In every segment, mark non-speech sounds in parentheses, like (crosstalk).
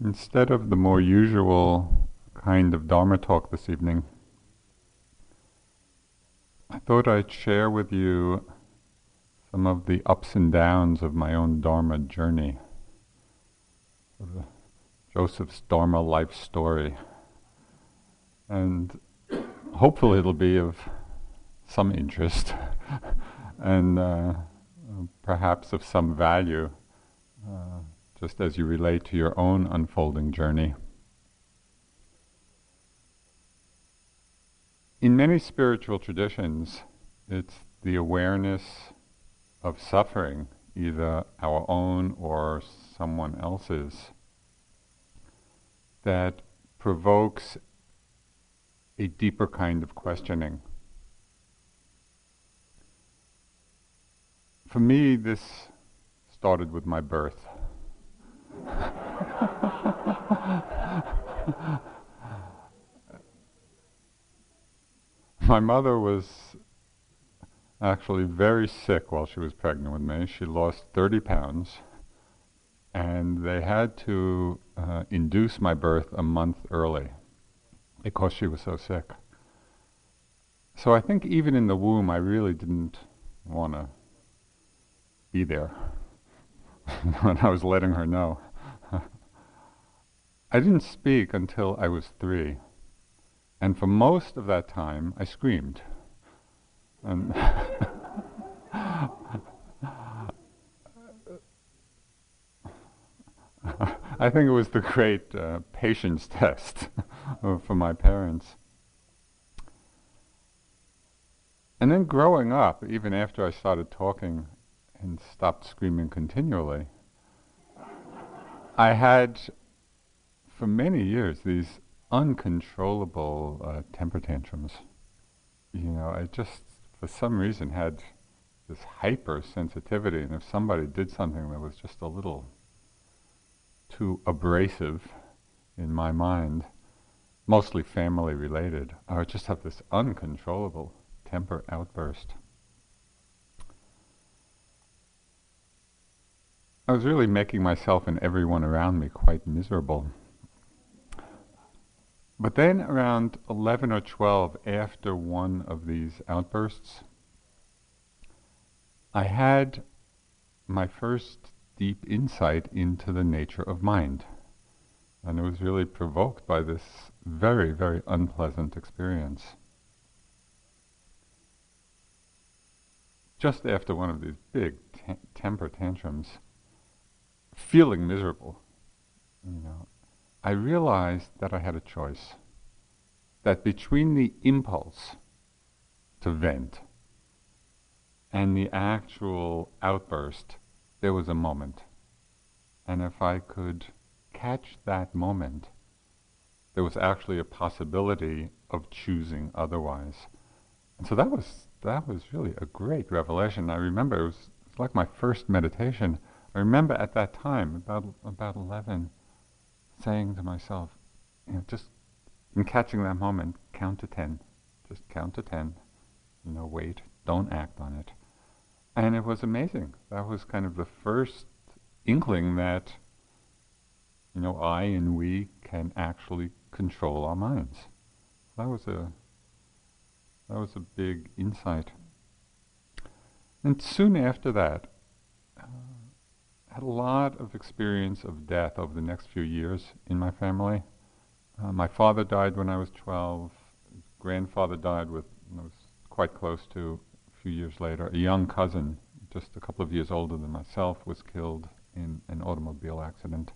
Instead of the more usual kind of Dharma talk this evening, I thought I'd share with you some of the ups and downs of my own Dharma journey, Joseph's Dharma life story. And hopefully it'll be of some interest (laughs) and uh, perhaps of some value. Uh, just as you relate to your own unfolding journey. In many spiritual traditions, it's the awareness of suffering, either our own or someone else's, that provokes a deeper kind of questioning. For me, this started with my birth. (laughs) My mother was actually very sick while she was pregnant with me. She lost 30 pounds, and they had to uh, induce my birth a month early because she was so sick. So I think even in the womb, I really didn't want to be there (laughs) when I was letting her know. I didn't speak until I was three. And for most of that time, I screamed. And (laughs) I think it was the great uh, patience (laughs) test for my parents. And then growing up, even after I started talking and stopped screaming continually, I had for many years these uncontrollable uh, temper tantrums. You know, I just, for some reason, had this hypersensitivity, and if somebody did something that was just a little too abrasive in my mind, mostly family related, I would just have this uncontrollable temper outburst. I was really making myself and everyone around me quite miserable. But then around 11 or 12, after one of these outbursts, I had my first deep insight into the nature of mind. And it was really provoked by this very, very unpleasant experience. Just after one of these big temper tantrums, feeling miserable, you know, I realized that I had a choice. That between the impulse to vent and the actual outburst, there was a moment. And if I could catch that moment, there was actually a possibility of choosing otherwise. And so that was that was really a great revelation. I remember it was, it was like my first meditation. I remember at that time, about about eleven, saying to myself, you know, just in catching that moment, count to ten. Just count to ten. You know, wait, don't act on it. And it was amazing. That was kind of the first inkling that, you know, I and we can actually control our minds. That was a that was a big insight. And soon after that, had a lot of experience of death over the next few years in my family. Uh, my father died when I was 12. His grandfather died with, I was quite close to a few years later. A young cousin, just a couple of years older than myself, was killed in an automobile accident.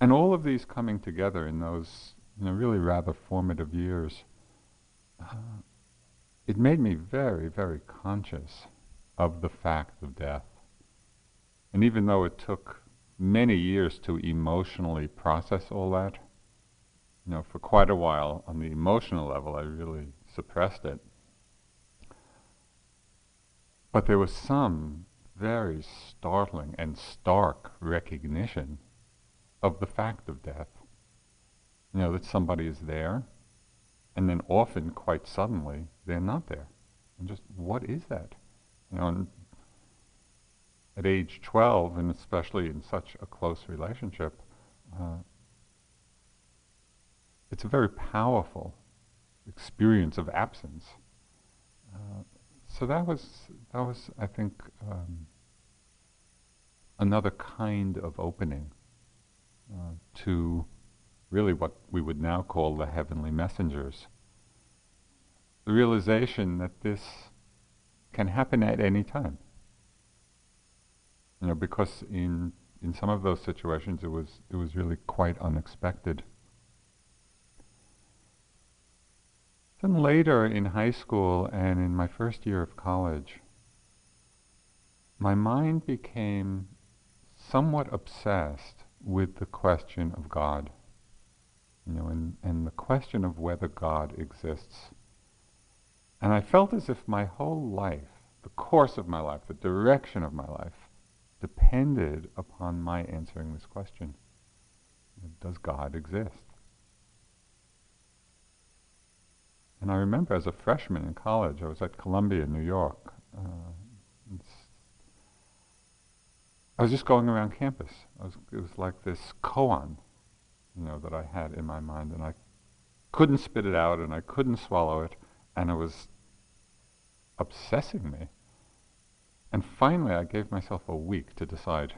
And all of these coming together in those you know, really rather formative years, uh, it made me very, very conscious of the fact of death. And even though it took many years to emotionally process all that, you know, for quite a while on the emotional level, I really suppressed it. But there was some very startling and stark recognition of the fact of death. You know, that somebody is there, and then often, quite suddenly, they're not there. And just, what is that? You know, at age 12, and especially in such a close relationship, uh, it's a very powerful experience of absence. Uh, so that was that was I think um, another kind of opening uh, to really what we would now call the heavenly messengers. The realization that this can happen at any time. You know, because in in some of those situations it was it was really quite unexpected. Then later in high school and in my first year of college, my mind became somewhat obsessed with the question of God. You know, and, and the question of whether God exists. And I felt as if my whole life, the course of my life, the direction of my life, depended upon my answering this question. Does God exist? And I remember as a freshman in college, I was at Columbia, New York. Uh, I was just going around campus. Was, it was like this koan, you know, that I had in my mind, and I couldn't spit it out, and I couldn't swallow it, and it was obsessing me. And finally, I gave myself a week to decide.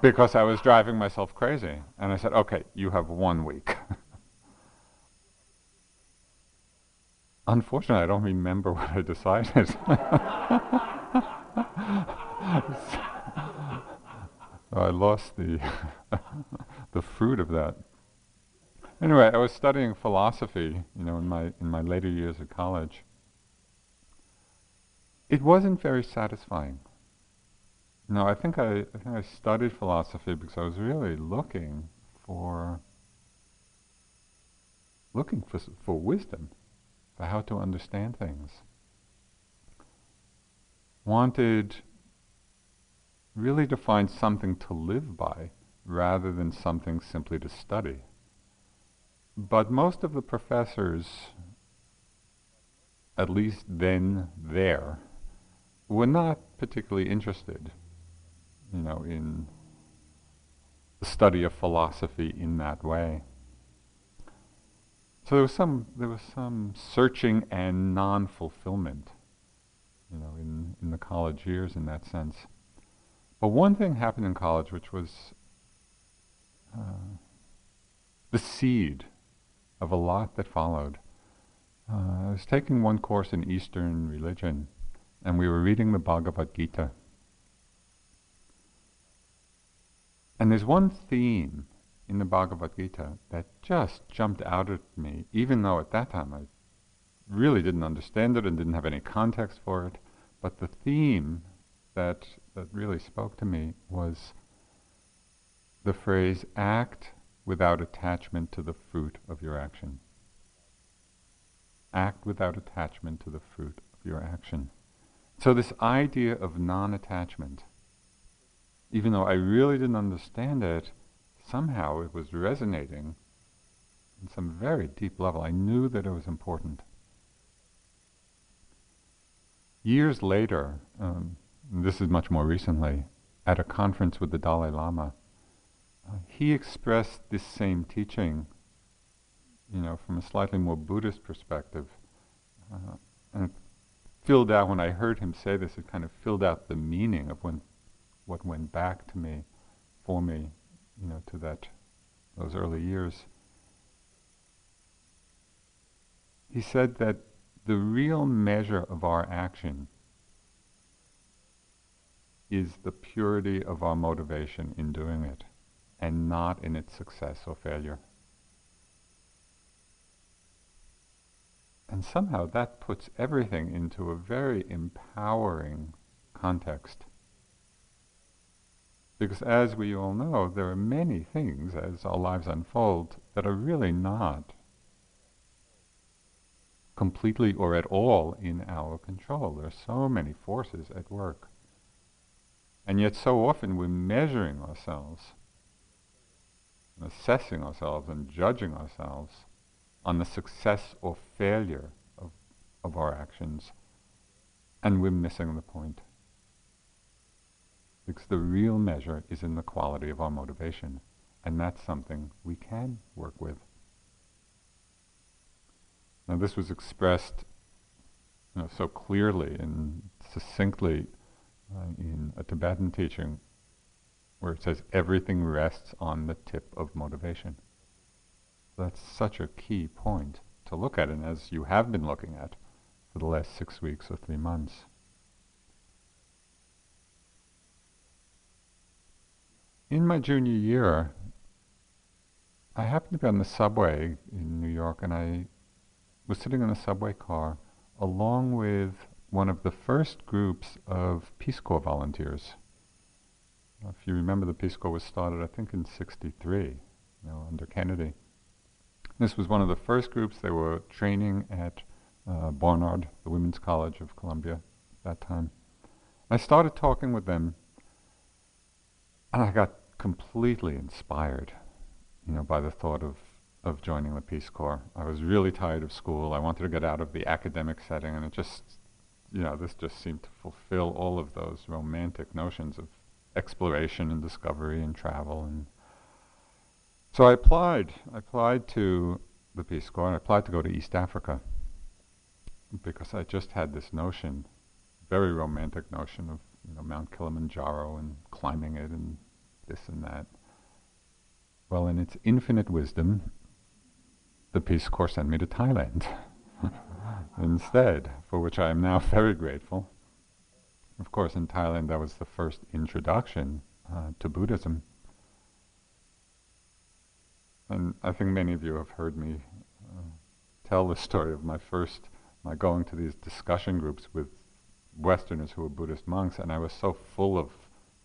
because I was driving myself crazy. And I said, okay, you have one week. (laughs) Unfortunately, I don't remember what I decided. (laughs) I lost the (laughs) the fruit of that. Anyway, I was studying philosophy, you know, in my in my later years of college. It wasn't very satisfying. No, I think I, I think I studied philosophy because I was really looking for looking for for wisdom for how to understand things. Wanted really to find something to live by rather than something simply to study. But most of the professors, at least then there, were not particularly interested, you know, in the study of philosophy in that way. So there was some there was some searching and non-fulfillment, you know, in, in the college years in that sense. But one thing happened in college which was uh, the seed of a lot that followed. Uh, I was taking one course in Eastern religion, and we were reading the Bhagavad Gita. And there's one theme in the Bhagavad Gita that just jumped out at me, even though at that time I really didn't understand it and didn't have any context for it. But the theme that, that really spoke to me was the phrase, act without attachment to the fruit of your action. Act without attachment to the fruit of your action. So this idea of non-attachment, even though I really didn't understand it, somehow it was resonating in some very deep level. I knew that it was important. Years later, um, this is much more recently, at a conference with the Dalai Lama, uh, he expressed this same teaching, you know, from a slightly more Buddhist perspective. Uh, and filled out, when I heard him say this, it kind of filled out the meaning of when, what went back to me, for me, you know, to that those early years. He said that the real measure of our action is the purity of our motivation in doing it and not in its success or failure. And somehow that puts everything into a very empowering context. Because as we all know, there are many things as our lives unfold that are really not completely or at all in our control. There are so many forces at work. And yet so often we're measuring ourselves, assessing ourselves and judging ourselves on the success or failure of, of our actions, and we're missing the point. because the real measure is in the quality of our motivation. And that's something we can work with. Now, this was expressed you know, so clearly and succinctly uh, in a Tibetan teaching where it says everything rests on the tip of motivation. That's such a key point to look at, and as you have been looking at for the last six weeks or three months. In my junior year, I happened to be on the subway in New York, and I was sitting in a subway car along with one of the first groups of Peace Corps volunteers. If you remember, the Peace Corps was started, I think, in '63, you know, under Kennedy. This was one of the first groups. They were training at uh, Barnard, the Women's College of Columbia, at that time. I started talking with them, and I got completely inspired, you know, by the thought of of joining the Peace Corps. I was really tired of school. I wanted to get out of the academic setting, and it just, you know, this just seemed to fulfill all of those romantic notions of exploration and discovery and travel. And so I applied. I applied to the Peace Corps. I applied to go to East Africa because I just had this notion, very romantic notion of you know Mount Kilimanjaro and climbing it and this and that. Well, in its infinite wisdom, the Peace Corps sent me to Thailand (laughs) instead, for which I am now (laughs) very grateful. Of course, in Thailand, that was the first introduction uh, to Buddhism. And I think many of you have heard me uh, tell the story of my first, my going to these discussion groups with Westerners who were Buddhist monks, and I was so full of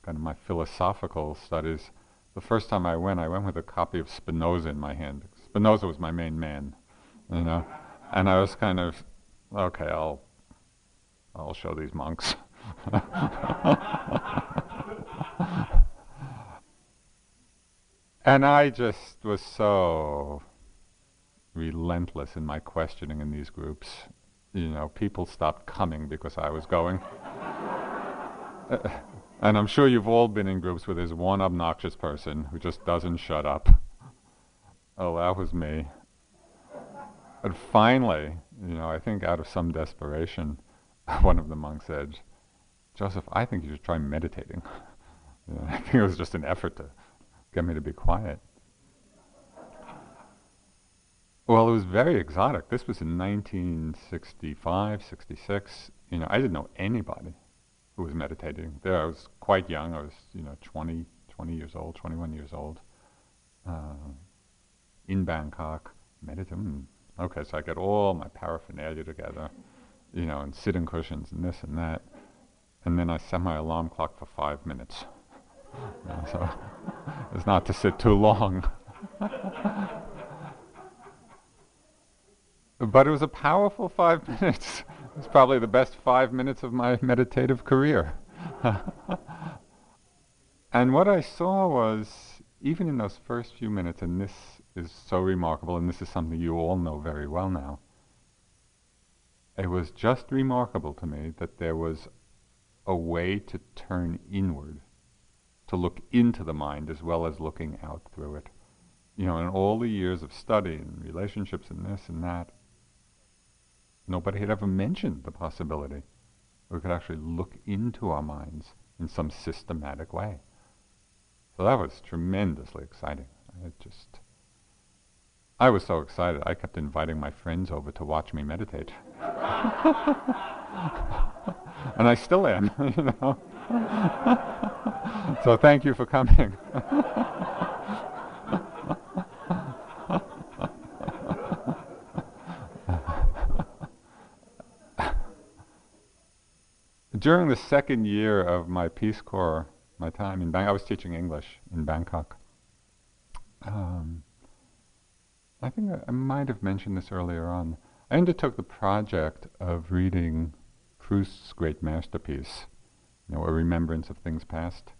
kind of my philosophical studies. The first time I went, I went with a copy of Spinoza in my hand. Spinoza was my main man, you know, and I was kind of, okay, I'll, I'll show these monks. (laughs) and I just was so relentless in my questioning in these groups. You know, people stopped coming because I was going. (laughs) Uh, and I'm sure you've all been in groups where there's one obnoxious person who just doesn't shut up. Oh, that was me. But finally, you know, I think out of some desperation, (laughs) one of the monks said, Joseph, I think you should try meditating. (laughs) You know, I think it was just an effort to get me to be quiet. Well, it was very exotic. This was in 1965, 66. You know, I didn't know anybody who was meditating. There, I was quite young. I was, you know, 20, 20 years old, 21 years old. Uh, in Bangkok, meditating. Okay, so I get all my paraphernalia together, you know, and sitting cushions and this and that. And then I set my alarm clock for five minutes. Know, so it's not to sit too long. but it was a powerful five minutes. It's probably the best five minutes of my meditative career. and what I saw was, even in those first few minutes, and this is so remarkable, and this is something you all know very well now. It was just remarkable to me that there was a way to turn inward, to look into the mind as well as looking out through it. You know, in all the years of study and relationships and this and that, nobody had ever mentioned the possibility we could actually look into our minds in some systematic way. So that was tremendously exciting. It just I was so excited, I kept inviting my friends over to watch me meditate. (laughs) and I still am, (laughs) you know. (laughs) so thank you for coming. (laughs) During the second year of my Peace Corps, my time in Bangkok, I was teaching English in Bangkok. Um, I think I, I might have mentioned this earlier on. I undertook the project of reading Proust's great masterpiece, you know, A Remembrance of Things Past.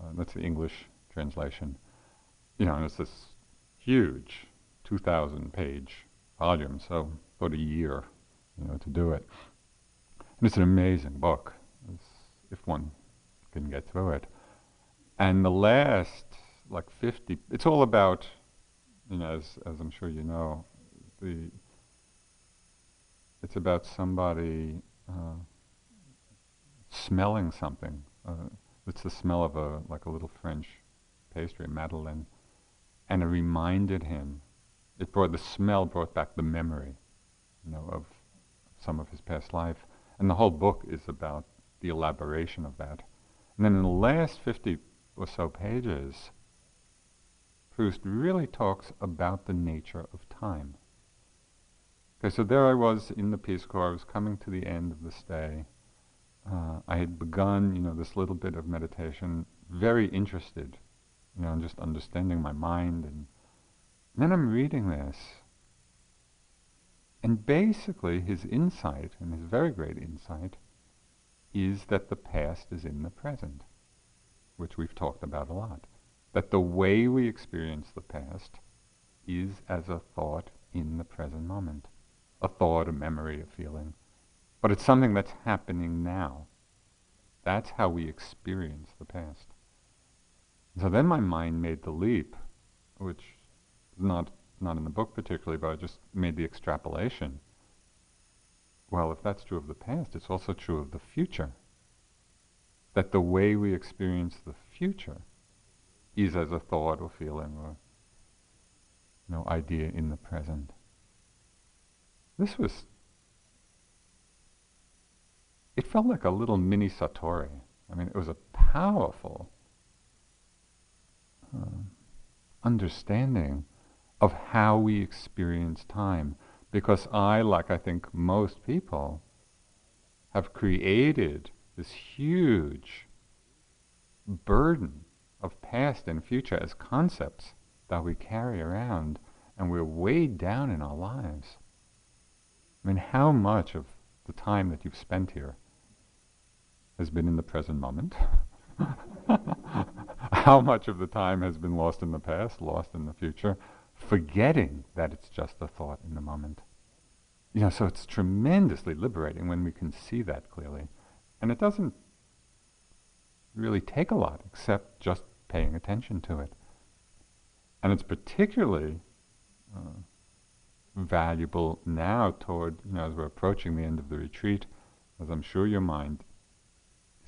Uh, that's the English translation. You know, and it's this huge 2,000 page volume, so about a year, you know, to do it. And it's an amazing book, if one can get through it. And the last, like 50, it's all about, you know, as, as I'm sure you know, the, it's about somebody uh, smelling something. Uh, it's the smell of a, like a little French pastry, a madeleine. And it reminded him, it brought, the smell brought back the memory, you know, of some of his past life. And the whole book is about the elaboration of that. And then in the last 50 or so pages, Proust really talks about the nature of time. Okay, so there I was in the Peace Corps. I was coming to the end of the stay. Uh, I had begun, you know, this little bit of meditation, very interested, you know, in just understanding my mind. And, and then I'm reading this. And basically, his insight, and his very great insight, is that the past is in the present, which we've talked about a lot. That the way we experience the past is as a thought in the present moment. A thought, a memory, a feeling. But it's something that's happening now. That's how we experience the past. So then my mind made the leap, which is not, not in the book particularly, but I just made the extrapolation well, if that's true of the past, it's also true of the future. That the way we experience the future is as a thought or feeling or you know, idea in the present. This was, it felt like a little mini Satori. I mean, it was a powerful uh, understanding of how we experience time because I, like I think most people, have created this huge burden of past and future as concepts that we carry around and we're weighed down in our lives. I mean, how much of the time that you've spent here has been in the present moment? (laughs) how much of the time has been lost in the past, lost in the future? forgetting that it's just a thought in the moment. You know, so it's tremendously liberating when we can see that clearly. And it doesn't really take a lot except just paying attention to it. And it's particularly uh, valuable now toward, you know, as we're approaching the end of the retreat, as I'm sure your mind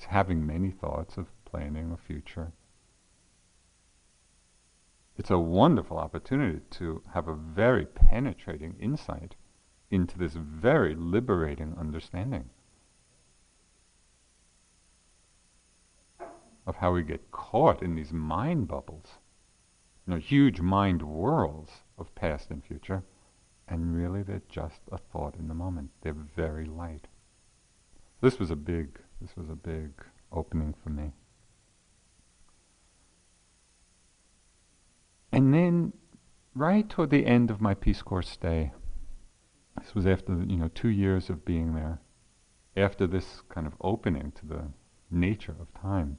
is having many thoughts of planning a future it's a wonderful opportunity to have a very penetrating insight into this very liberating understanding of how we get caught in these mind bubbles, you know, huge mind whirls of past and future, and really they're just a thought in the moment. They're very light. This was a big, this was a big opening for me. And then, right toward the end of my Peace Corps stay, this was after you know two years of being there, after this kind of opening to the nature of time,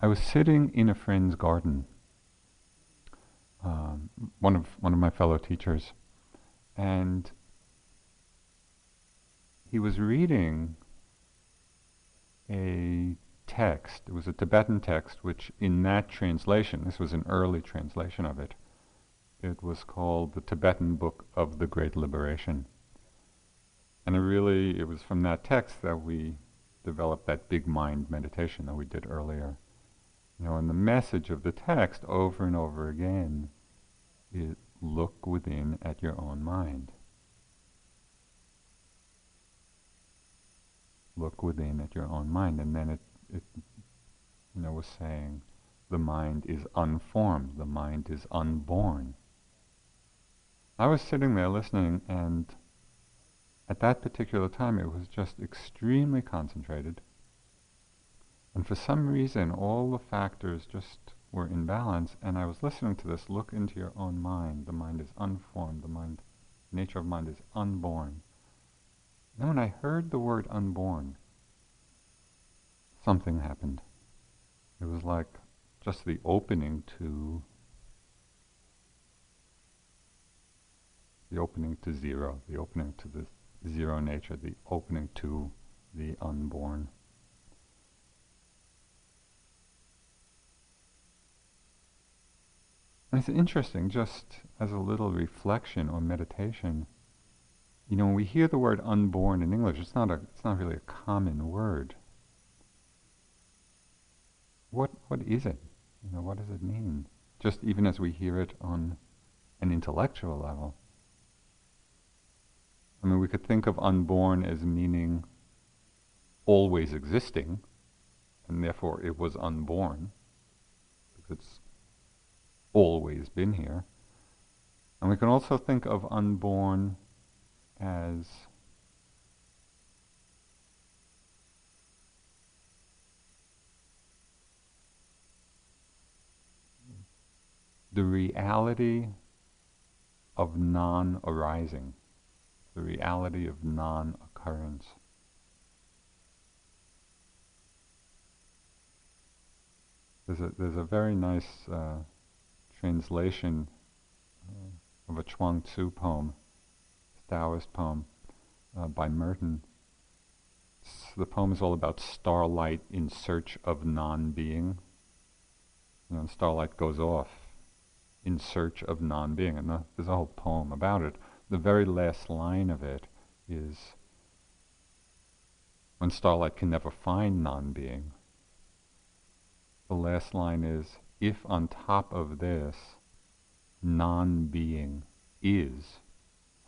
I was sitting in a friend's garden, um, one of one of my fellow teachers, and he was reading a text. It was a Tibetan text, which in that translation, this was an early translation of it, it was called the Tibetan Book of the Great Liberation. And it really, it was from that text that we developed that big mind meditation that we did earlier. You know, and the message of the text over and over again is look within at your own mind. Look within at your own mind. And then it it you know, was saying the mind is unformed, the mind is unborn. I was sitting there listening, and at that particular time it was just extremely concentrated. And for some reason, all the factors just were in balance, and I was listening to this look into your own mind. The mind is unformed, the mind, nature of mind is unborn. Then when I heard the word unborn, something happened. It was like just the opening to the opening to zero, the opening to the zero nature, the opening to the unborn. And it's interesting, just as a little reflection or meditation. You know, when we hear the word unborn in English, it's not a, it's not really a common word. What, what is it? You know, what does it mean? Just even as we hear it on an intellectual level. I mean, we could think of unborn as meaning always existing, and therefore it was unborn, because it's always been here. And we can also think of unborn as the reality of non arising, the reality of non occurrence. There's a, there's a very nice uh, translation uh, of a Chuang Tzu poem, Taoist poem uh, by Merton. the poem is all about starlight in search of non-being. You know, starlight goes off in search of non-being, and the, there's a whole poem about it. The very last line of it is when starlight can never find non-being. The last line is if on top of this, non being is,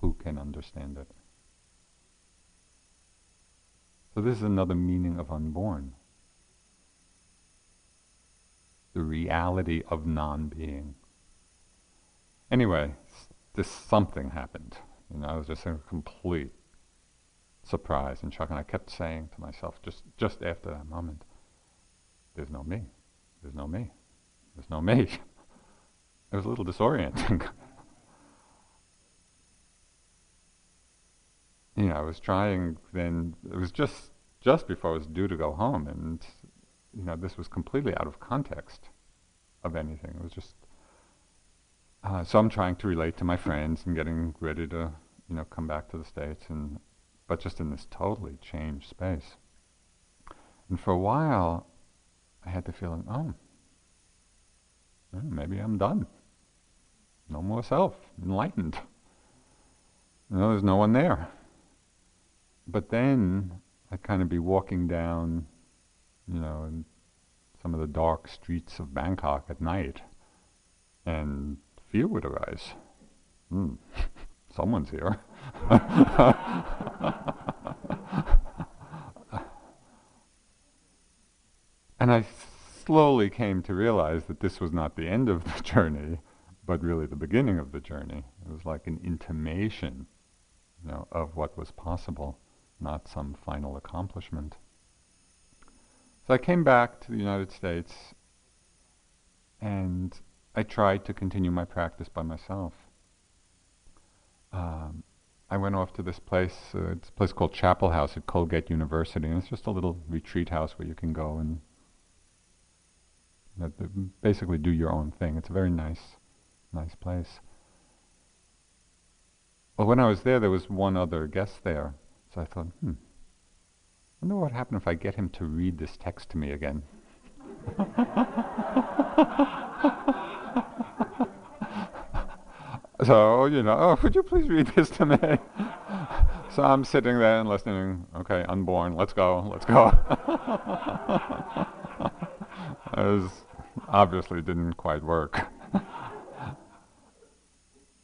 who can understand it? So, this is another meaning of unborn the reality of non being. Anyway, this something happened. You know, I was just in complete surprise and shock, and I kept saying to myself just just after that moment, "There's no me. There's no me." There's no me. (laughs) It was a little disorienting. (laughs) you know, I was trying then, it was just, just before I was due to go home, and, you know, this was completely out of context of anything. It was just, uh, so I'm trying to relate to my friends and getting ready to, you know, come back to the States, and, but just in this totally changed space. And for a while, I had the feeling, oh, maybe I'm done. No more self, enlightened. You know, there's no one there. But then I'd kind of be walking down, you know, in some of the dark streets of Bangkok at night, and fear would arise. Someone's here. (laughs) and I slowly came to realize that this was not the end of the (laughs) journey, but really the beginning of the journey. It was like an intimation, you know, of what was possible, not some final accomplishment. So I came back to the United States and I tried to continue my practice by myself. Um, I went off to this place, uh, it's a place called Chapel House at Colgate University, and it's just a little retreat house where you can go and basically do your own thing. It's a very nice, nice place. Well, when I was there, there was one other guest there, so I thought, hmm, I wonder what would happen if I get him to read this text to me again. (laughs) so, you know, oh, could you please read this to me? (laughs) so I'm sitting there and listening. Okay, unborn, let's go, let's go. (laughs) It obviously didn't quite work.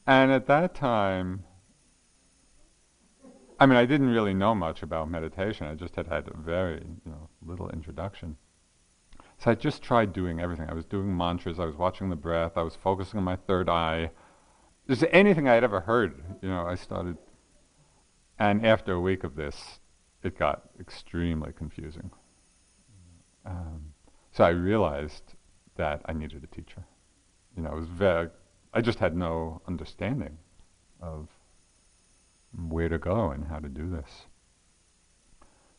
and at that time, I mean, I didn't really know much about meditation. I just had had a very, you know, little introduction. So I just tried doing everything. I was doing mantras. I was watching the breath. I was focusing on my third eye. Just anything I had ever heard, you know, I started. And after a week of this, it got extremely confusing. Um, so I realized that I needed a teacher. You know, it was very, I just had no understanding of where to go and how to do this.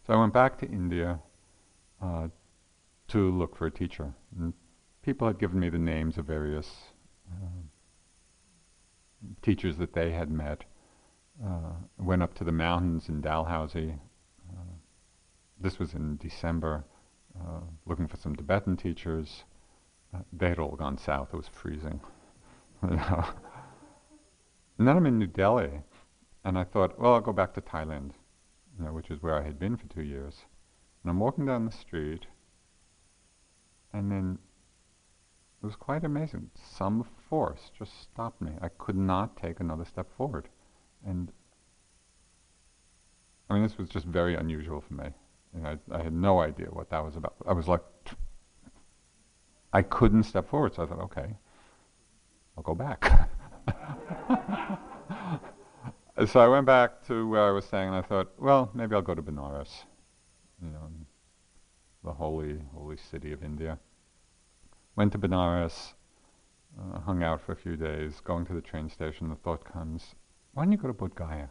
So I went back to India uh, to look for a teacher. And people had given me the names of various uh, teachers that they had met. Uh, went up to the mountains in Dalhousie. Uh, this was in December. Uh, looking for some Tibetan teachers. Uh, they had all gone south. It was freezing. (laughs) And then I'm in New Delhi, and I thought, well, I'll go back to Thailand, you know, which is where I had been for two years. And I'm walking down the street, and then it was quite amazing. Some force just stopped me. I could not take another step forward. And I mean, this was just very unusual for me. I, I, had no idea what that was about. I was like, (tsk) I couldn't step forward. So I thought, okay, I'll go back. (laughs) so I went back to where I was staying, and I thought, well, maybe I'll go to Benares, you know, the holy, holy city of India. Went to Benares, uh, hung out for a few days, going to the train station, the thought comes, why don't you go to Bodh Gaya?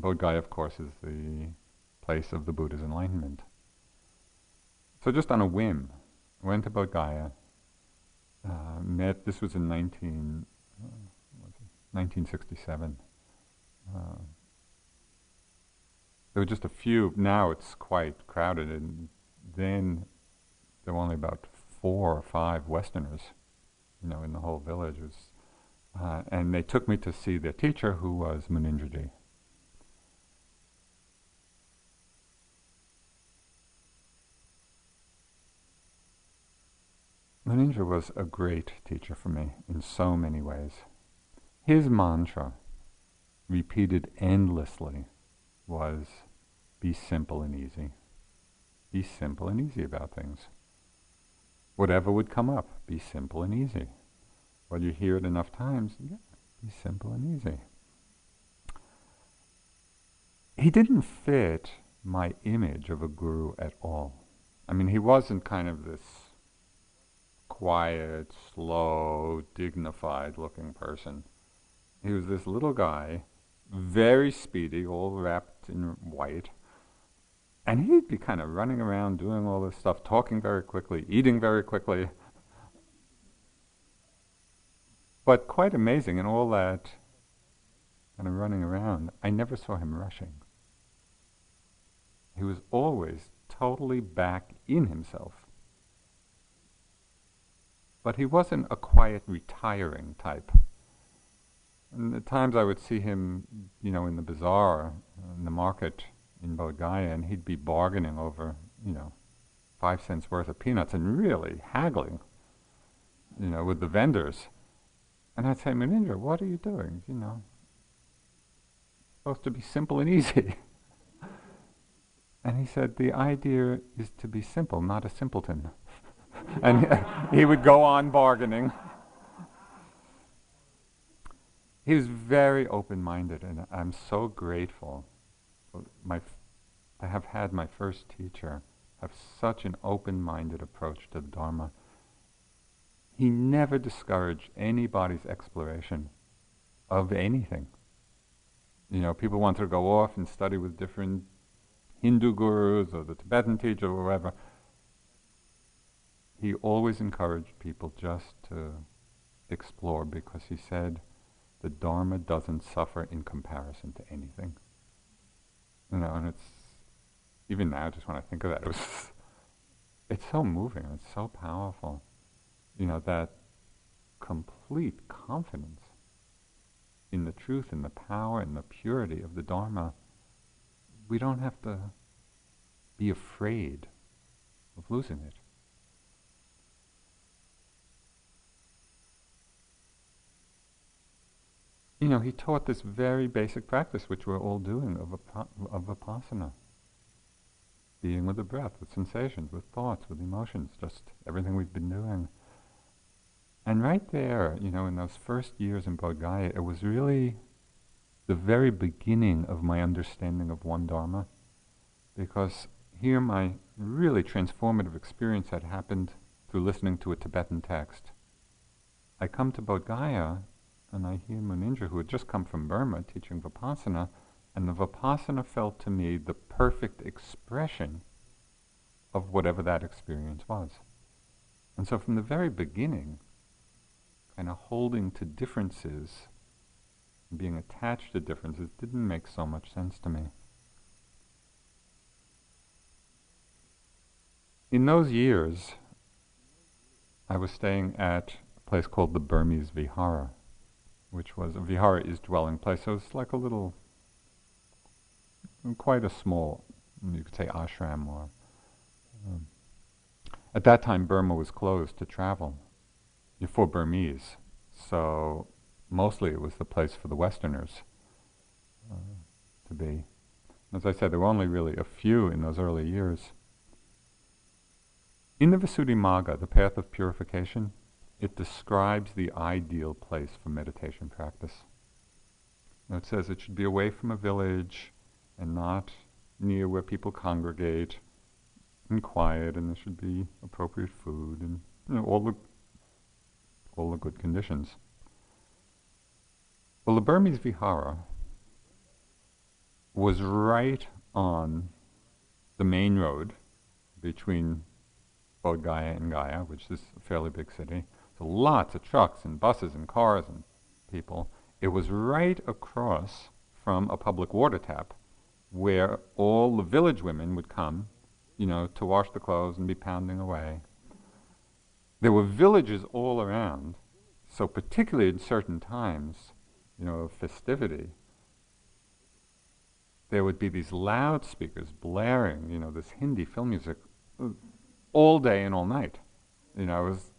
Bodh Gaya, of course, is the place of the Buddha's enlightenment. So just on a whim, went to Bodh Gaya, uh, met, this was in 19, uh, 1967. Uh, there were just a few, now it's quite crowded, and then there were only about four or five Westerners, you know, in the whole village. Was, uh, and they took me to see their teacher, who was Munindraji. Munindra was a great teacher for me in so many ways. His mantra, repeated endlessly, was be simple and easy. Be simple and easy about things. Whatever would come up, be simple and easy. Well, you hear it enough times, yeah, be simple and easy. He didn't fit my image of a guru at all. I mean, he wasn't kind of this quiet, slow, dignified looking person. He was this little guy, very speedy, all wrapped in white, and he'd be kind of running around doing all this stuff, talking very quickly, eating very quickly. But quite amazing in all that kind of running around, I never saw him rushing. He was always totally back in himself. But he wasn't a quiet, retiring type. And at times I would see him, you know, in the bazaar, in the market, in Bodh Gaya, and he'd be bargaining over, you know, five cents worth of peanuts and really haggling, you know, with the vendors. And I'd say, Munindra, what are you doing? You know, supposed to be simple and easy. and he said, the idea is to be simple, not a simpleton. (laughs) and he would go on bargaining. He was very open-minded, and I'm so grateful my, I have had my first teacher have such an open-minded approach to the Dharma. He never discouraged anybody's exploration of anything. You know, people wanted to go off and study with different Hindu gurus or the Tibetan teacher or whatever. He always encouraged people just to explore because he said the Dharma doesn't suffer in comparison to anything. You know, and it's even now, just when I think of that, it was (laughs) it's so moving. It's so powerful. You know that complete confidence in the truth, in the power, in the purity of the Dharma. We don't have to be afraid of losing it. You know, he taught this very basic practice, which we're all doing, of, of vipassana. Being with the breath, with sensations, with thoughts, with emotions, just everything we've been doing. And right there, you know, in those first years in Bodh it was really the very beginning of my understanding of one Dharma. Because here my really transformative experience had happened through listening to a Tibetan text. I come to Bodh Gaya and I hear Munindra, who had just come from Burma teaching Vipassana, and the Vipassana felt to me the perfect expression of whatever that experience was. And so from the very beginning, kind of holding to differences, being attached to differences, didn't make so much sense to me. In those years, I was staying at a place called the Burmese Vihara, which was a vihara is dwelling place. So it's like a little, quite a small, you could say ashram or. Um, at that time, Burma was closed to travel for Burmese, so mostly it was the place for the Westerners uh, to be. As I said, there were only really a few in those early years. In the Visuddhimagga, the path of purification, it describes the ideal place for meditation practice. it says it should be away from a village and not near where people congregate and quiet and there should be appropriate food and you know, all the all the good conditions. Well, the Burmese Vihara was right on the main road between Bodh Gaya and Gaya, which is a fairly big city. Lots of trucks and buses and cars and people. It was right across from a public water tap where all the village women would come, you know, to wash the clothes and be pounding away. There were villages all around, so particularly in certain times, you know, of festivity, there would be these loudspeakers blaring, you know, this Hindi film music uh, all day and all night. You know, it was.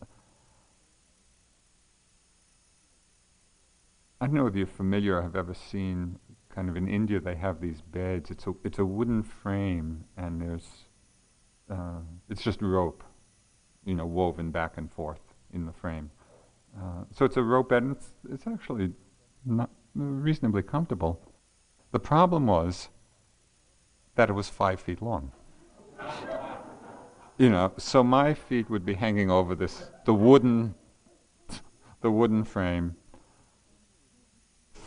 I don't know if you're familiar, have ever seen kind of in India they have these beds. It's a it's a wooden frame and there's uh, it's just rope, you know, woven back and forth in the frame. Uh, so it's a rope bed and it's, it's actually not reasonably comfortable. The problem was that it was five feet long. (laughs) you know, so my feet would be hanging over this the wooden (laughs) the wooden frame.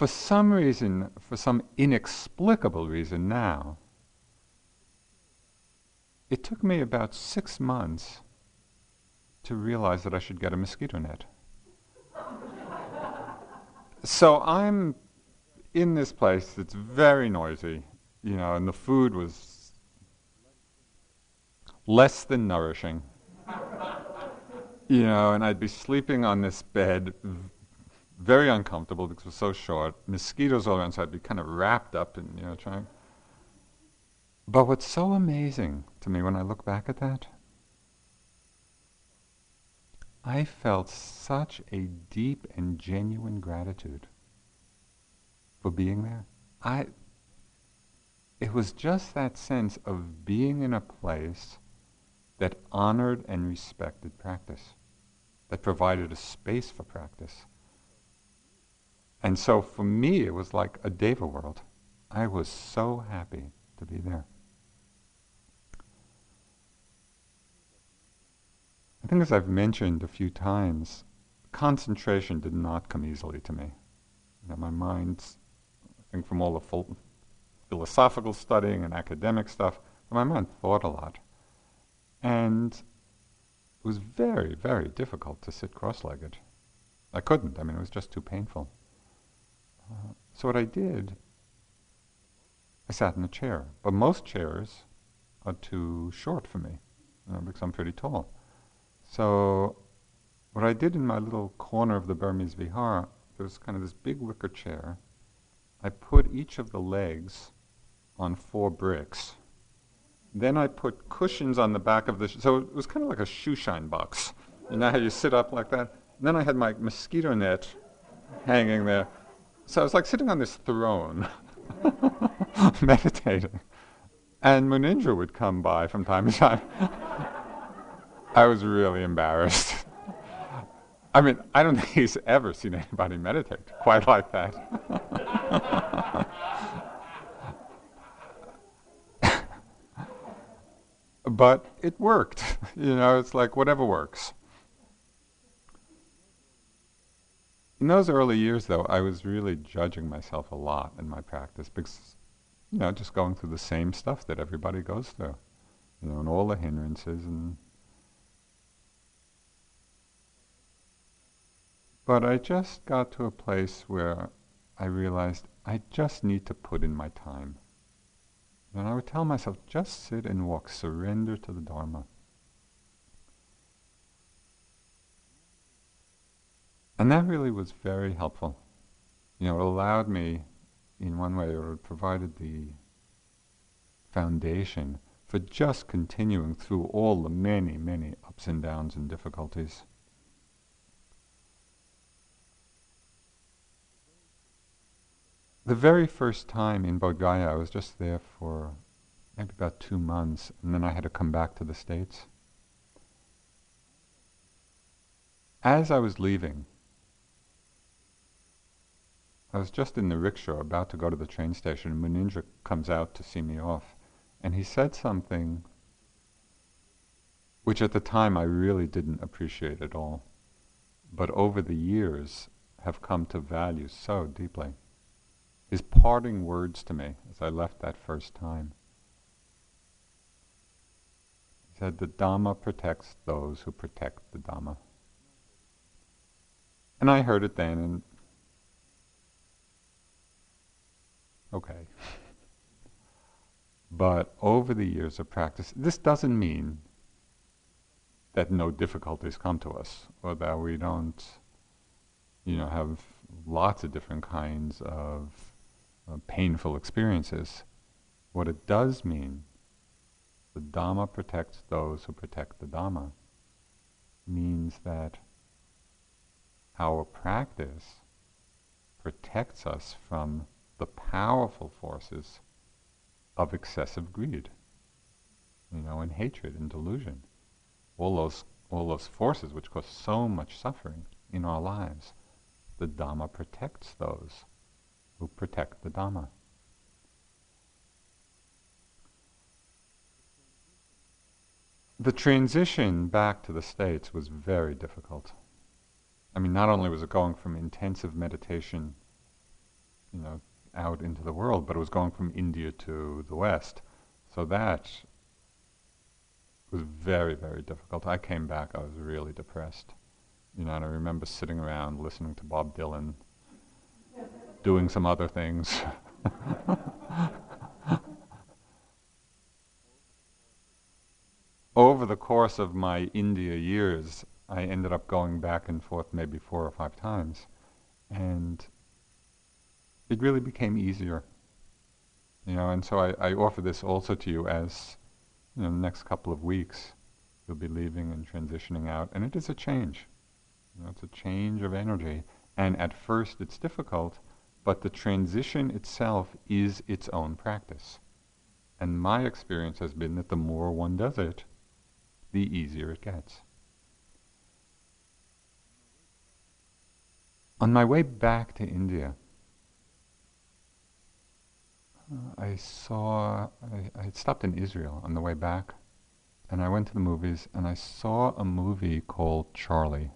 For some reason, for some inexplicable reason now, it took me about six months to realize that I should get a mosquito net. so I'm in this place that's very noisy, you know, and the food was less than nourishing. you know, and I'd be sleeping on this bed, very uncomfortable because it was so short, mosquitoes all around, so I'd be kind of wrapped up and, you know, trying. But what's so amazing to me when I look back at that, I felt such a deep and genuine gratitude for being there. I it was just that sense of being in a place that honored and respected practice, that provided a space for practice. And so for me, it was like a Deva world. I was so happy to be there. I think, as I've mentioned a few times, concentration did not come easily to me. You know, my mind's think from all the philosophical studying and academic stuff, my mind thought a lot. And it was very, very difficult to sit cross legged. I couldn't, I mean, it was just too painful. Uh, so, what I did, I sat in a chair. But most chairs are too short for me know, because I'm pretty tall. So, what I did in my little corner of the Burmese Vihara, there was kind of this big wicker chair I put each of the legs on four bricks. Then I put cushions on the back of the, sh- so it was kind of like a shoe shine box. You know how you sit up like that? And then I had my mosquito net hanging there. So I was like sitting on this throne, (laughs) meditating. And Munindra would come by from time to time. (laughs) I was really embarrassed. I mean, I don't think he's ever seen anybody meditate quite like that. (laughs) but it worked. You know, it's like whatever works. In those early years, though, I was really judging myself a lot in my practice because, you know, just going through the same stuff that everybody goes through, you know, and all the hindrances and But I just got to a place where I realized I just need to put in my time. And I would tell myself, just sit and walk, surrender to the Dharma. And that really was very helpful. You know, it allowed me, in one way, or it provided the foundation for just continuing through all the many, many ups and downs and difficulties. The very first time in Bodh I was just there for maybe about two months, and then I had to come back to the States. As I was leaving, I was just in the rickshaw about to go to the train station, and Munindra comes out to see me off. And he said something which at the time I really didn't appreciate at all, but over the years have come to value so deeply. His parting words to me as I left that first time. He said, The Dhamma protects those who protect the Dhamma. And I heard it then and okay. But over the years of practice, this doesn't mean that no difficulties come to us or that we don't, you know, have lots of different kinds of uh, painful experiences. What it does mean, the Dhamma protects those who protect the Dhamma, means that our practice protects us from the powerful forces of excessive greed, you know, and hatred and delusion. All those, all those forces which cause so much suffering in our lives. The Dhamma protects those who protect the Dhamma. The transition back to the States was very difficult. I mean, not only was it going from intensive meditation, you know, out into the world, but it was going from India to the West. So that was very, very difficult. I came back, I was really depressed. You know, and I remember sitting around listening to Bob Dylan, doing some other things. (laughs) Over the course of my India years, I ended up going back and forth maybe four or five times. And it really became easier. You know, and so I, I offer this also to you as, you know, the next couple of weeks you'll be leaving and transitioning out, and it is a change. You know, it's a change of energy, and at first it's difficult, but the transition itself is its own practice. And my experience has been that the more one does it, the easier it gets. On my way back to India, I saw, I, I had stopped in Israel on the way back, and I went to the movies, and I saw a movie called Charlie,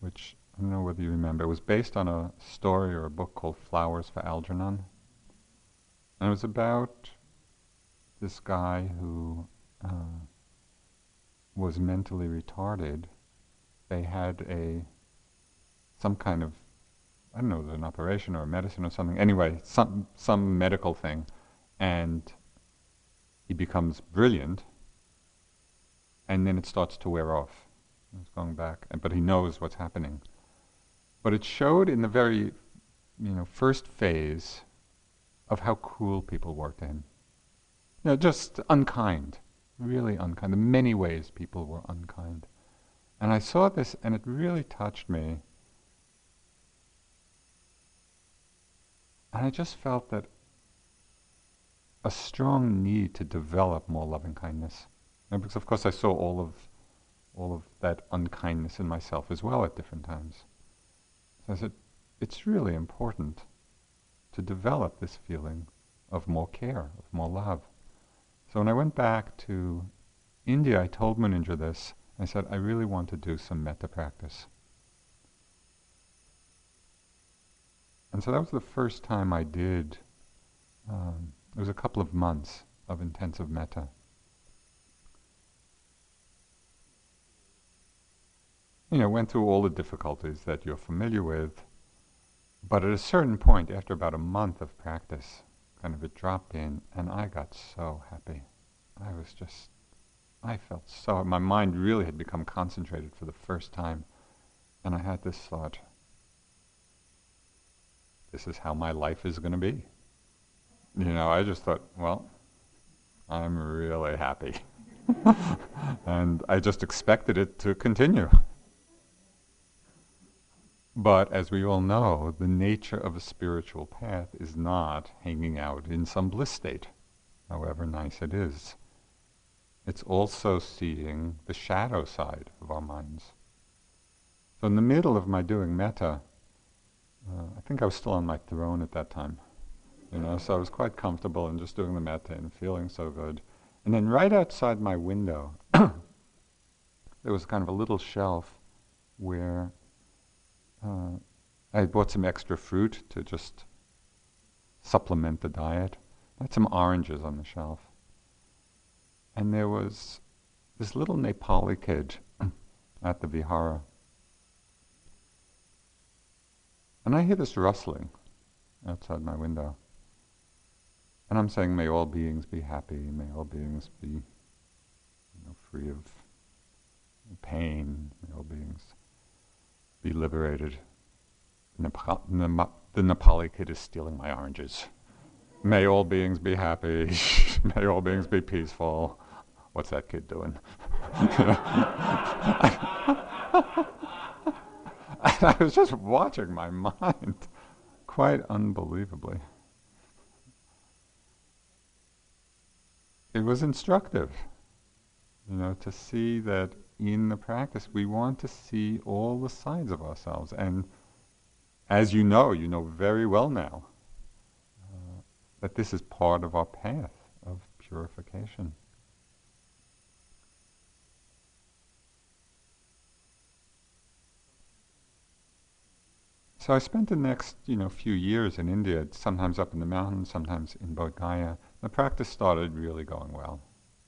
which I don't know whether you remember. It was based on a story or a book called Flowers for Algernon. And it was about this guy who uh, was mentally retarded. They had a some kind of I don't know, an operation or a medicine or something. Anyway, some some medical thing, and he becomes brilliant, and then it starts to wear off. It's going back, but he knows what's happening. But it showed in the very, you know, first phase of how cruel people were to him. You know, just unkind, really unkind. In many ways, people were unkind. And I saw this, and it really touched me And I just felt that a strong need to develop more loving kindness. And because of course I saw all of all of that unkindness in myself as well at different times. So I said, it's really important to develop this feeling of more care, of more love. So when I went back to India, I told Munindra this. I said, I really want to do some metta practice. And so that was the first time I did, um, it was a couple of months of intensive metta. You know, went through all the difficulties that you're familiar with, but at a certain point, after about a month of practice, kind of it dropped in, and I got so happy. I was just, I felt so, my mind really had become concentrated for the first time. And I had this thought this is how my life is going to be. You know, I just thought, well, I'm really happy. (laughs) and I just expected it to continue. But as we all know, the nature of a spiritual path is not hanging out in some bliss state, however nice it is. It's also seeing the shadow side of our minds. So, in the middle of my doing metta, uh, I think I was still on my throne at that time, you know, so I was quite comfortable and just doing the metta and feeling so good. And then right outside my window, (coughs) there was kind of a little shelf where uh, I bought some extra fruit to just supplement the diet. I had some oranges on the shelf. And there was this little Nepali kid (coughs) at the vihara. And I hear this rustling outside my window. And I'm saying, may all beings be happy, may all beings be you know, free of pain, may all beings be liberated. Nepal, the Nepali kid is stealing my oranges. May all beings be happy, (laughs) may all beings be peaceful. What's that kid doing? (laughs) (laughs) (laughs) I was just watching my mind (laughs) quite unbelievably. It was instructive, you know, to see that in the practice we want to see all the sides of ourselves. And as you know, you know very well now, uh, that this is part of our path of purification. So I spent the next, you know, few years in India, sometimes up in the mountains, sometimes in Bodh Gaya. The practice started really going well.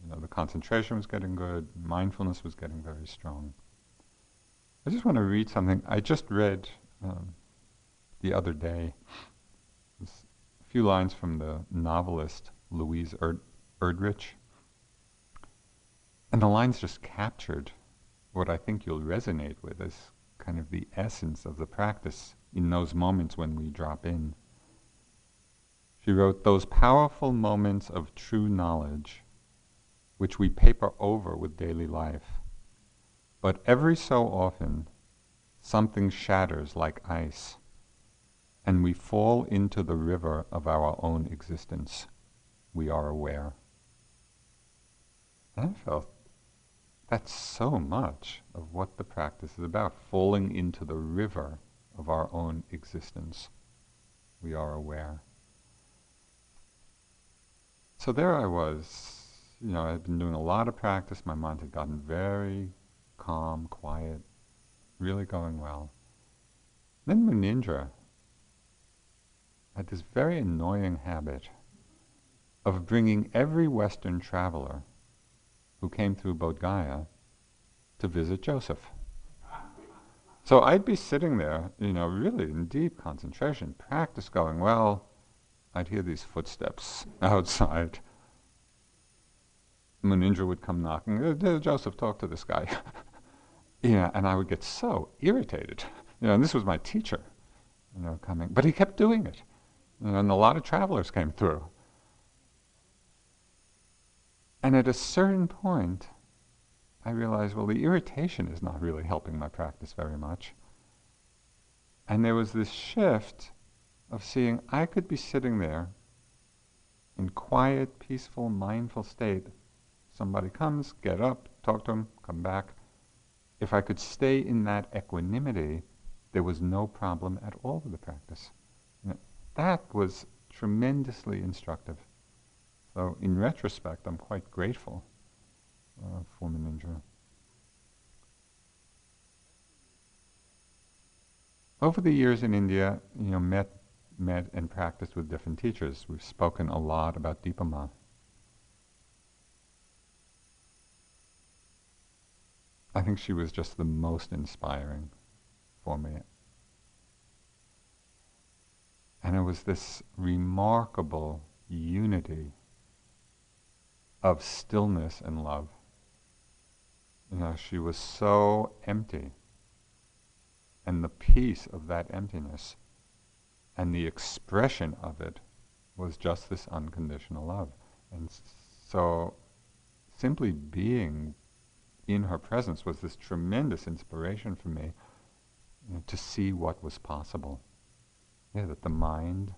You know, the concentration was getting good, mindfulness was getting very strong. I just want to read something. I just read um, the other day a few lines from the novelist Louise Erd- Erdrich. And the lines just captured what I think you'll resonate with as kind of the essence of the practice in those moments when we drop in. She wrote, Those powerful moments of true knowledge, which we paper over with daily life, but every so often something shatters like ice, and we fall into the river of our own existence. We are aware. And I felt that's so much of what the practice is about, falling into the river of our own existence. We are aware. So there I was, you know, I had been doing a lot of practice. My mind had gotten very calm, quiet, really going well. Then Munindra had this very annoying habit of bringing every Western traveler who came through Bodh Gaya to visit Joseph. So I'd be sitting there, you know, really in deep concentration, practice going well. I'd hear these footsteps (laughs) outside. Munindra would come knocking. Uh, Joseph, talk to this guy. (laughs) yeah, and I would get so irritated. You know, and this was my teacher, you know, coming. But he kept doing it. You know, and a lot of travelers came through. And at a certain point, I realized, well, the irritation is not really helping my practice very much. And there was this shift of seeing I could be sitting there in quiet, peaceful, mindful state. Somebody comes, get up, talk to them, come back. If I could stay in that equanimity, there was no problem at all with the practice. That was tremendously instructive. So, in retrospect, I'm quite grateful uh, for Munindra. Over the years in India, you know, met, met and practiced with different teachers. We've spoken a lot about Dipa Ma. I think she was just the most inspiring for me. And it was this remarkable unity of stillness and love. You know, she was so empty. And the peace of that emptiness and the expression of it was just this unconditional love. And so simply being in her presence was this tremendous inspiration for me you know, to see what was possible. Yeah, that the mind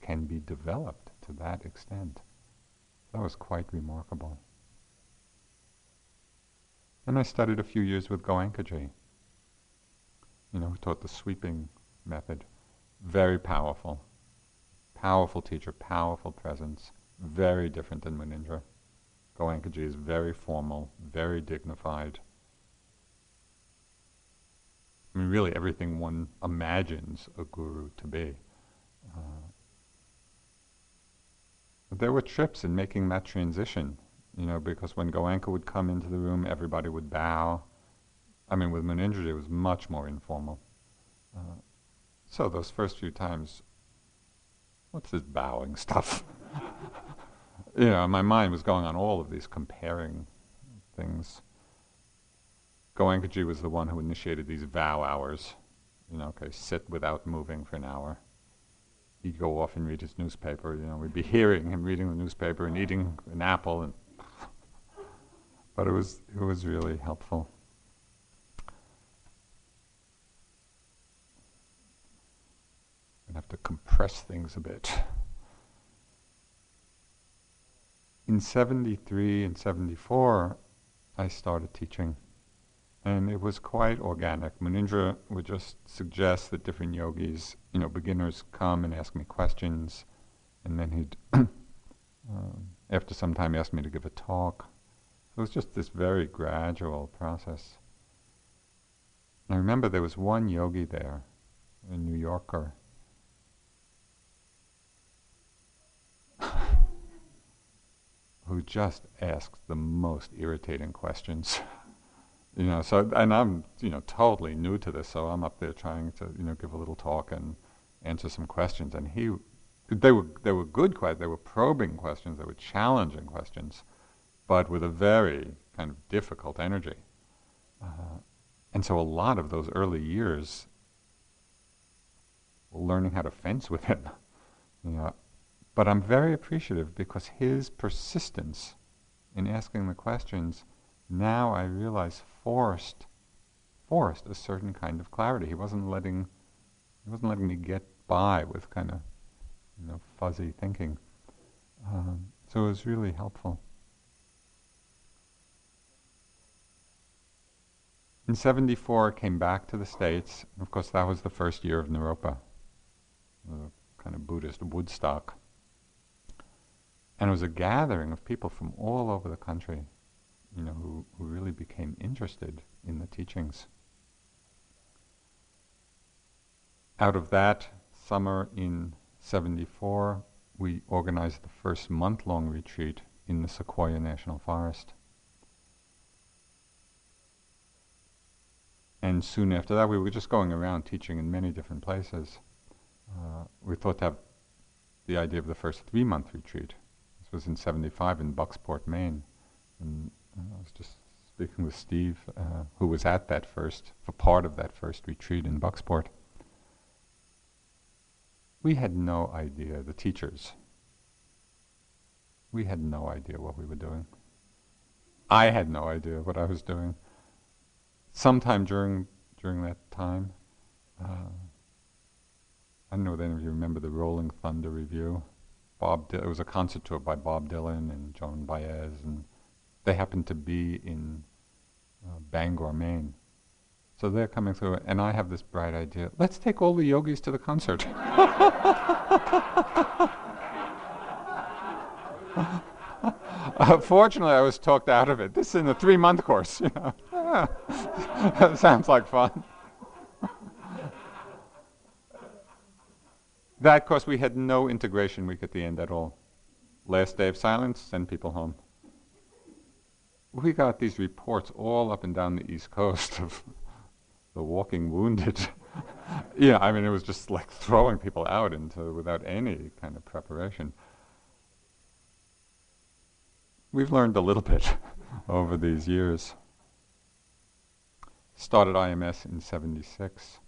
can be developed to that extent. That was quite remarkable. And I studied a few years with Goenkaji, you know, who taught the sweeping method. Very powerful. Powerful teacher, powerful presence, very different than Munindra. Goenkaji is very formal, very dignified. I mean, really everything one imagines a guru to be. Uh, there were trips in making that transition, you know, because when Goenka would come into the room, everybody would bow. I mean, with Munindra, it was much more informal. Uh, so those first few times, what's this bowing stuff? (laughs) you know, my mind was going on all of these comparing things. Goenkaji was the one who initiated these vow hours. You know, okay, sit without moving for an hour. He'd go off and read his newspaper. You know, we'd be hearing him reading the newspaper and eating an apple, and but it was it was really helpful. I have to compress things a bit. In 73 and 74, I started teaching. And it was quite organic. Munindra would just suggest that different yogis, you know, beginners come and ask me questions. And then he'd, (clears throat) uh, after some time, ask me to give a talk. It was just this very gradual process. And I remember there was one yogi there, a New Yorker, (laughs) who just asks the most irritating questions. (laughs) you know, so and I'm you know totally new to this, so I'm up there trying to you know give a little talk and answer some questions, and he, they were they were good questions, they were probing questions, they were challenging questions, but with a very kind of difficult energy, uh, and so a lot of those early years, learning how to fence with him, (laughs) you know, but I'm very appreciative because his persistence in asking the questions now I realize forced forced a certain kind of clarity. He wasn't letting he wasn't letting me get by with kind of you know fuzzy thinking. Um, so it was really helpful. In 74, I came back to the States. Of course, that was the first year of Naropa, the kind of Buddhist Woodstock. And it was a gathering of people from all over the country, you know, who, who really became interested in the teachings. Out of that summer in 74, we organized the first month long retreat in the Sequoia National Forest. And soon after that, we were just going around teaching in many different places. Uh, we thought to have the idea of the first three month retreat This was in 75 in Bucksport, Maine. And uh, I was just speaking with Steve, uh, who was at that first, for part of that first retreat in Bucksport. We had no idea, the teachers, we had no idea what we were doing. I had no idea what I was doing. Sometime during during that time, uh, I don't know if any of you remember the Rolling Thunder Revue. Bob. D- it was a concert tour by Bob Dylan and Joan Baez, and they happened to be in uh, Bangor, Maine. So they're coming through, and I have this bright idea. Let's take all the yogis to the concert. (laughs) uh, fortunately, I was talked out of it. This is in a three-month course. You know, (laughs) sounds like fun. That, of course, we had no integration week at the end at all. Last day of silence, send people home. We got these reports all up and down the East Coast of (laughs) the walking wounded. (laughs) yeah, I mean, it was just like throwing people out into without any kind of preparation. We've learned a little bit over these years. Started IMS in 76.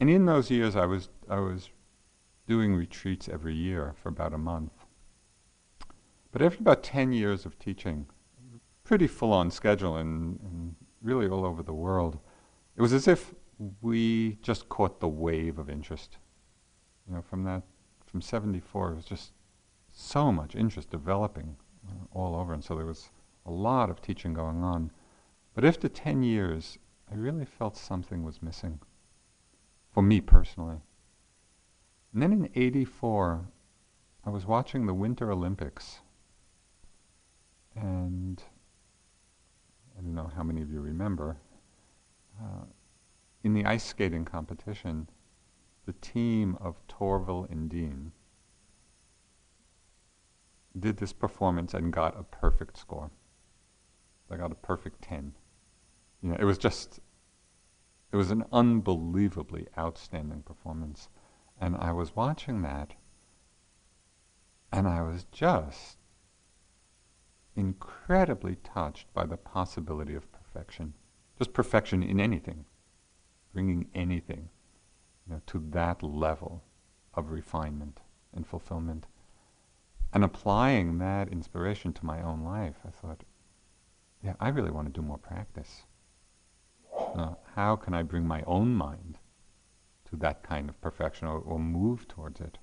And in those years, I was, I was doing retreats every year for about a month. But after about 10 years of teaching, pretty full on schedule and, and really all over the world, it was as if we just caught the wave of interest. You know, from that, from 74, it was just so much interest developing uh, all over. And so there was a lot of teaching going on. But after 10 years, I really felt something was missing for me personally. And then in 84, I was watching the Winter Olympics. And I don't know how many of you remember. Uh, in the ice skating competition, the team of Torvill and Dean did this performance and got a perfect score. They got a perfect 10. You know, it was just, it was an unbelievably outstanding performance. And I was watching that, and I was just incredibly touched by the possibility of perfection. Just perfection in anything, bringing anything you know, to that level of refinement and fulfillment. And applying that inspiration to my own life, I thought, yeah, I really want to do more practice. Uh, how can I bring my own mind to that kind of perfection or, or move towards it?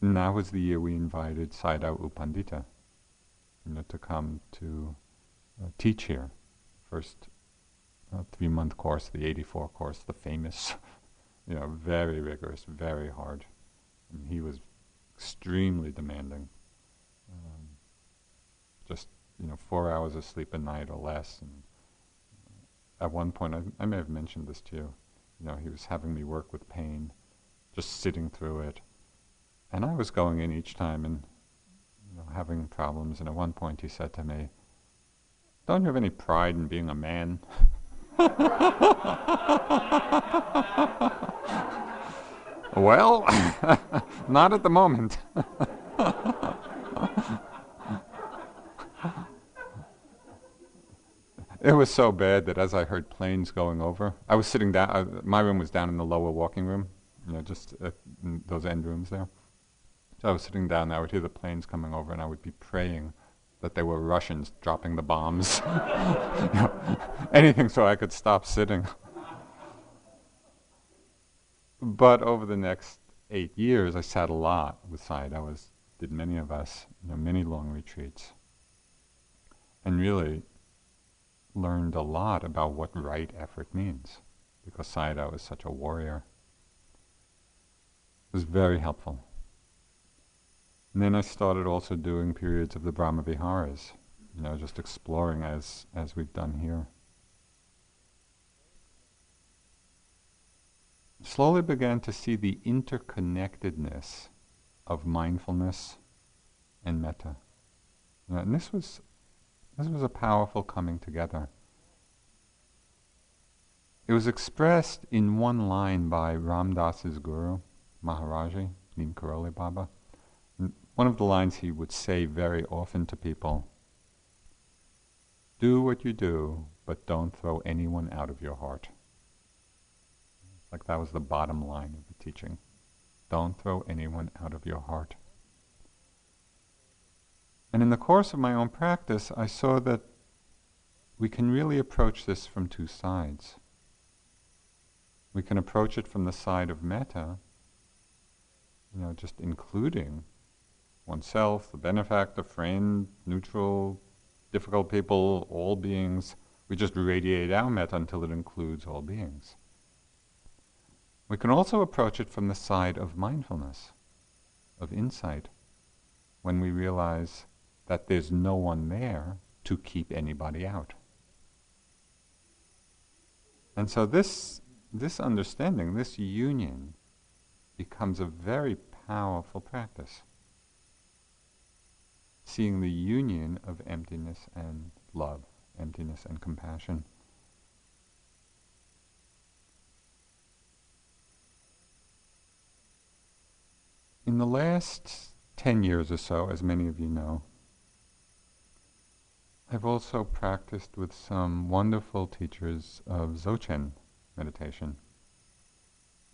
And that was the year we invited Sayadaw U Pandita you know, to come to uh, teach here. First uh, three month course, the 84 course, the famous, (laughs) you know, very rigorous, very hard. And he was extremely demanding. Just, you know, four hours of sleep a night or less. And uh, at one point, I, I may have mentioned this to you, you know, he was having me work with pain, just sitting through it. And I was going in each time and you know, having problems. And at one point, he said to me, "Don't you have any pride in being a man?" (laughs) well, (laughs) not at the moment. (laughs) it was so bad that as I heard planes going over, I was sitting down. Uh, my room was down in the lower walking room, you know, just those end rooms there. So I was sitting down, I would hear the planes coming over, and I would be praying that they were Russians dropping the bombs. (laughs) you know, anything so I could stop sitting. but over the next eight years, I sat a lot with Sayadaw. I was, did many of us, you know, many long retreats. And really learned a lot about what right effort means, because Sayadaw was such a warrior. It was very helpful. And then I started also doing periods of the Brahma Viharas, you know, just exploring as, as we've done here. Slowly began to see the interconnectedness of mindfulness and metta. And this was, this was a powerful coming together. It was expressed in one line by Ram Dass's guru, Maharaji, Neem Karoli Baba. One of the lines he would say very often to people do what you do, but don't throw anyone out of your heart. Like that was the bottom line of the teaching. Don't throw anyone out of your heart. And in the course of my own practice, I saw that we can really approach this from two sides. We can approach it from the side of metta, you know, just including oneself, the benefactor, friend, neutral, difficult people, all beings. We just radiate our metta until it includes all beings. We can also approach it from the side of mindfulness, of insight, when we realize that there's no one there to keep anybody out. And so this, this understanding, this union, becomes a very powerful practice seeing the union of emptiness and love, emptiness and compassion. In the last 10 years or so, as many of you know, I've also practiced with some wonderful teachers of Dzogchen meditation.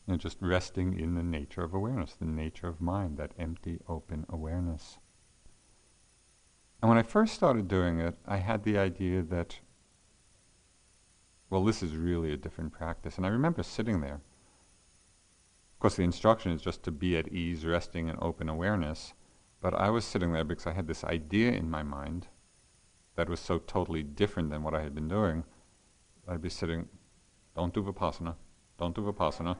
Know, just resting in the nature of awareness, the nature of mind, that empty, open awareness. And when I first started doing it, I had the idea that, well, this is really a different practice. And I remember sitting there. Of course, the instruction is just to be at ease, resting in open awareness. But I was sitting there because I had this idea in my mind that was so totally different than what I had been doing. I'd be sitting, don't do Vipassana, don't do Vipassana.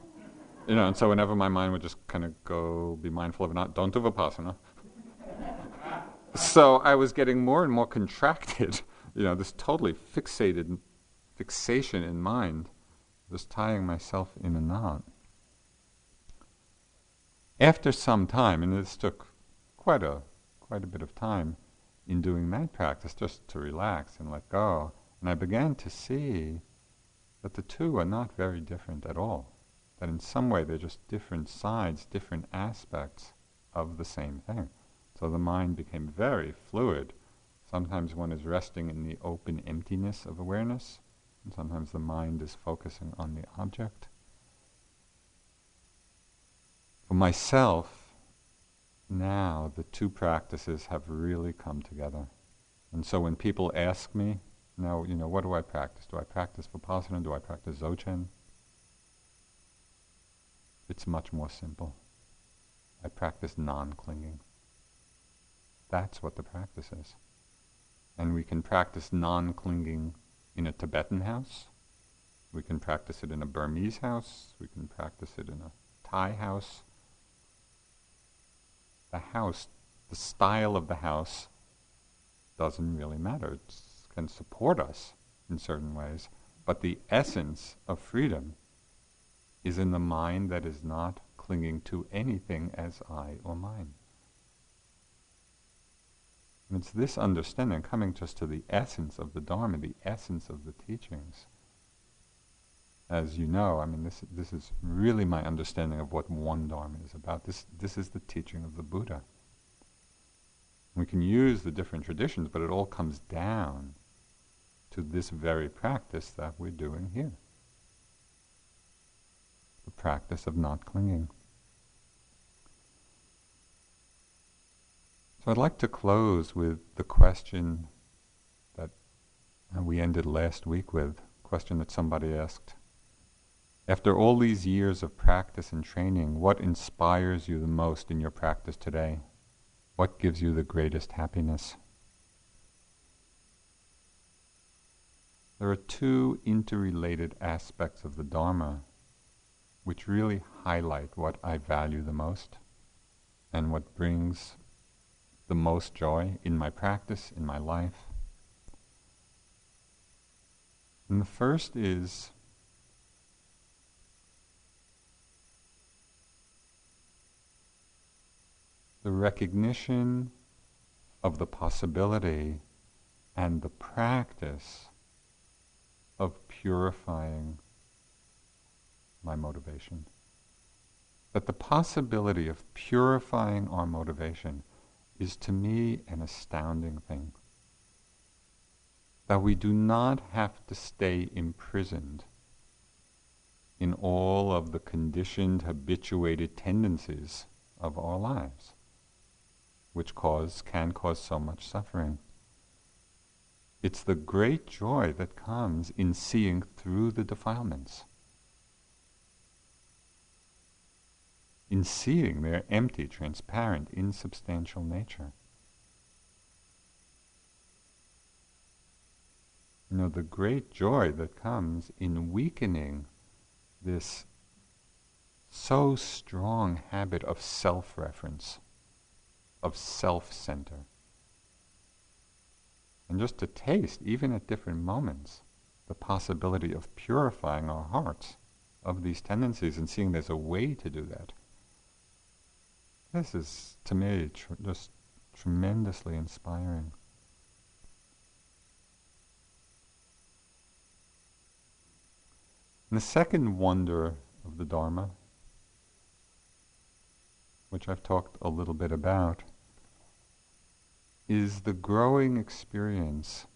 You know, and so whenever my mind would just kind of go, be mindful of it, not, don't do Vipassana. so I was getting more and more contracted, (laughs) you know, this totally fixated fixation in mind, just tying myself in a knot. After some time, and this took quite a quite a bit of time in doing that practice, just to relax and let go, and I began to see that the two are not very different at all. That in some way they're just different sides, different aspects of the same thing. So the mind became very fluid. Sometimes one is resting in the open emptiness of awareness, and sometimes the mind is focusing on the object. For myself, now the two practices have really come together. And so when people ask me, now, you know, what do I practice? Do I practice Vipassana? Do I practice Dzogchen? It's much more simple. I practice non clinging. That's what the practice is. And we can practice non clinging in a Tibetan house. We can practice it in a Burmese house. We can practice it in a Thai house. The house, the style of the house, doesn't really matter. It can support us in certain ways. But the essence of freedom is in the mind that is not clinging to anything as I or mine. And it's this understanding, coming just to the essence of the Dharma, the essence of the teachings. As you know, I mean, this, this is really my understanding of what one Dharma is about. This, this is the teaching of the Buddha. We can use the different traditions, but it all comes down to this very practice that we're doing here the practice of not clinging. So I'd like to close with the question that we ended last week with, a question that somebody asked. After all these years of practice and training, what inspires you the most in your practice today? What gives you the greatest happiness? There are two interrelated aspects of the Dharma which really highlight what I value the most and what brings the most joy in my practice, in my life. And the first is the recognition of the possibility and the practice of purifying my motivation. That the possibility of purifying our motivation is to me an astounding thing. That we do not have to stay imprisoned in all of the conditioned, habituated tendencies of our lives, which cause, can cause so much suffering. It's the great joy that comes in seeing through the defilements. in seeing their empty, transparent, insubstantial nature. You know, the great joy that comes in weakening this so strong habit of self reference, of self center. And just to taste, even at different moments, the possibility of purifying our hearts of these tendencies and seeing there's a way to do that. This is, to me, tr- just tremendously inspiring. And the second wonder of the Dharma, which I've talked a little bit about, is the growing experience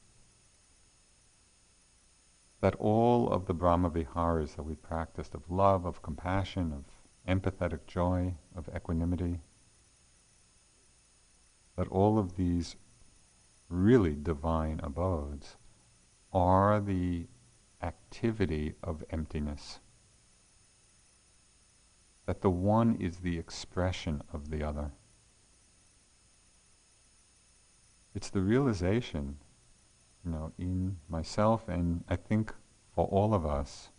that all of the Brahma Viharas that we practiced of love, of compassion, of empathetic joy, of equanimity, that all of these really divine abodes are the activity of emptiness. That the one is the expression of the other. It's the realization, you know, in myself and I think for all of us,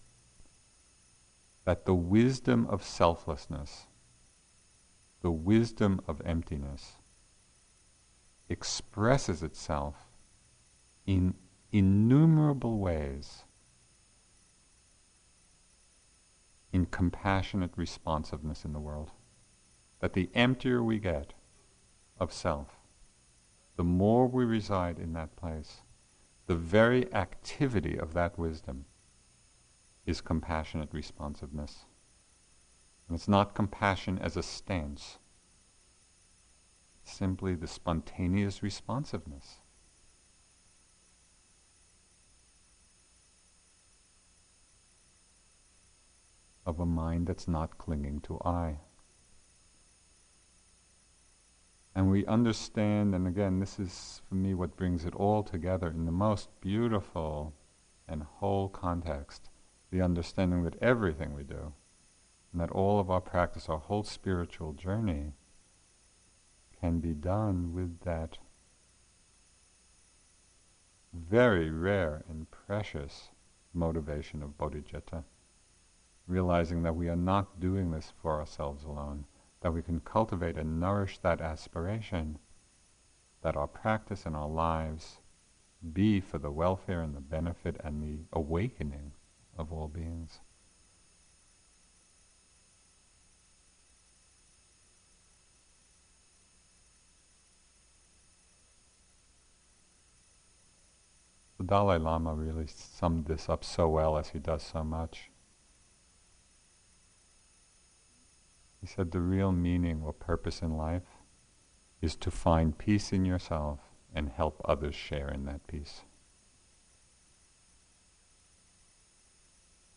that the wisdom of selflessness, the wisdom of emptiness, expresses itself in innumerable ways in compassionate responsiveness in the world. That the emptier we get of self, the more we reside in that place, the very activity of that wisdom is compassionate responsiveness. And it's not compassion as a stance, it's simply the spontaneous responsiveness. Of a mind that's not clinging to I. And we understand, and again, this is for me what brings it all together in the most beautiful and whole context the understanding that everything we do, and that all of our practice, our whole spiritual journey, can be done with that very rare and precious motivation of bodhicitta. Realizing that we are not doing this for ourselves alone, that we can cultivate and nourish that aspiration, that our practice and our lives be for the welfare and the benefit and the awakening of all beings. The Dalai Lama really summed this up so well as he does so much. He said the real meaning or purpose in life is to find peace in yourself and help others share in that peace.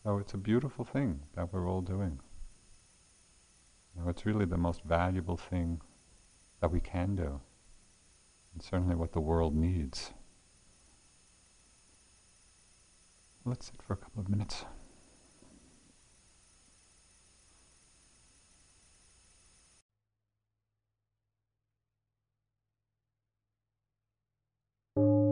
So it's a beautiful thing that we're all doing. You it's really the most valuable thing that we can do, and certainly what the world needs. Let's sit for a couple of minutes. you